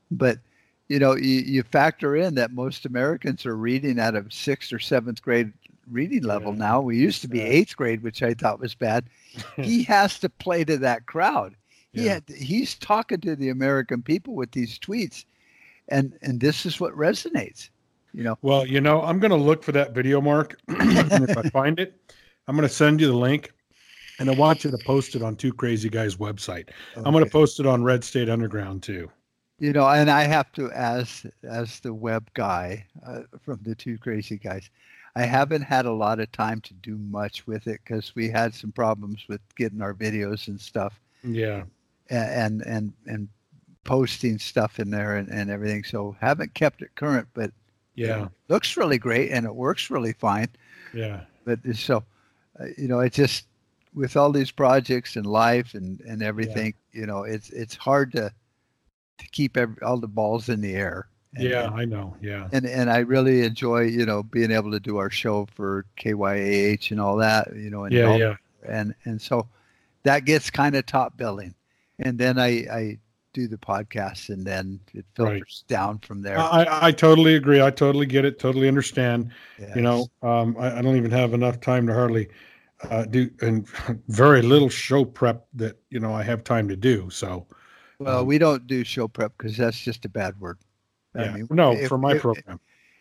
But, you know, you, you factor in that most Americans are reading at a sixth or seventh grade reading level Yeah. now. We used to be eighth grade, which I thought was bad. he has to play to that crowd. He Yeah. had, he's talking to the American people with these tweets, and and this is what resonates. You know, Well, you know, I'm going to look for that video, Mark. if I find it, I'm going to send you the link. And I want you to post it on Two Crazy Guys website. I'm going to post it on Red State Underground too. you know, and I have to as as the web guy uh, from the two crazy guys, I haven't had a lot of time to do much with it because we had some problems with getting our videos and stuff, Yeah. and and and posting stuff in there and, and everything. So haven't kept it current, but Yeah. looks really great and it works really fine. Yeah. but so uh, you know it just with all these projects and life and and everything you know it's it's hard to to keep every, all the balls in the air and, Yeah. I know. Yeah. and and i really enjoy you know being able to do our show for kyah and all that you know and Yeah. Yeah. and and so that gets kind of top billing and then i i do the podcast and then it Right. filters down from there I, I- totally agree. I totally get it. Totally understand. Yeah, You know, um, I, I don't even have enough time to hardly uh, do, and very little show prep that you know I have time to do. So, well um, we don't do show prep because that's just a bad word I yeah. mean, no, if- for my if- program.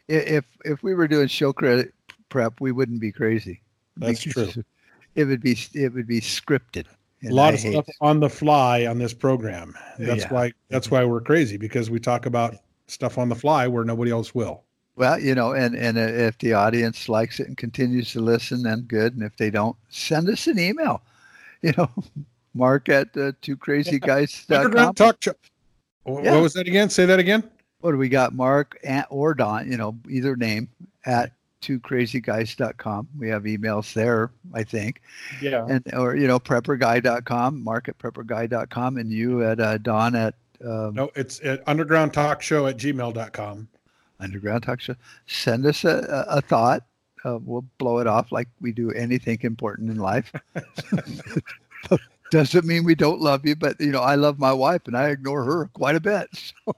i- if if we were doing show credit prep, we wouldn't be crazy. That's true. It would be it would be scripted. a lot I of stuff it. on the fly on this program. That's Yeah. why that's why we're crazy because we talk about stuff on the fly where nobody else will. Well, you know, and and uh, if the audience likes it and continues to listen, then good. And if they don't, send us an email. You know, Mark at uh, two crazy guys. Underground talk show. Wh- Yeah. What was that again? Say that again. What do we got? Mark and, or Don, you know, either name at two crazy twocrazyguys.com. We have emails there, I think. Yeah. and or you know prepperguy.com mark at prepperguy.com and you at uh, don at um, No, it's at underground talk show at gmail.com. underground talk show send us a, a, thought uh, we'll blow it off like we do anything important in life doesn't mean we don't love you but you know i love my wife and i ignore her quite a bit so,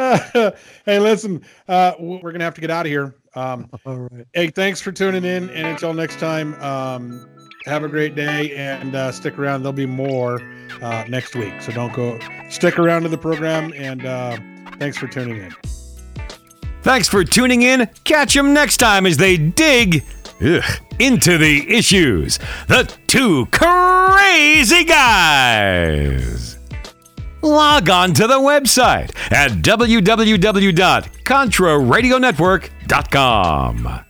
hey, listen, uh, we're gonna have to get out of here. Um, all right hey, thanks for tuning in, and until next time, um, have a great day and uh, stick around. There'll be more uh, next week, so don't go. Stick around to the program, and uh, thanks for tuning in. Thanks for tuning in. Catch them next time as they dig ugh, into the issues. The two crazy guys. Log on to the website at www.contraradionetwork.com.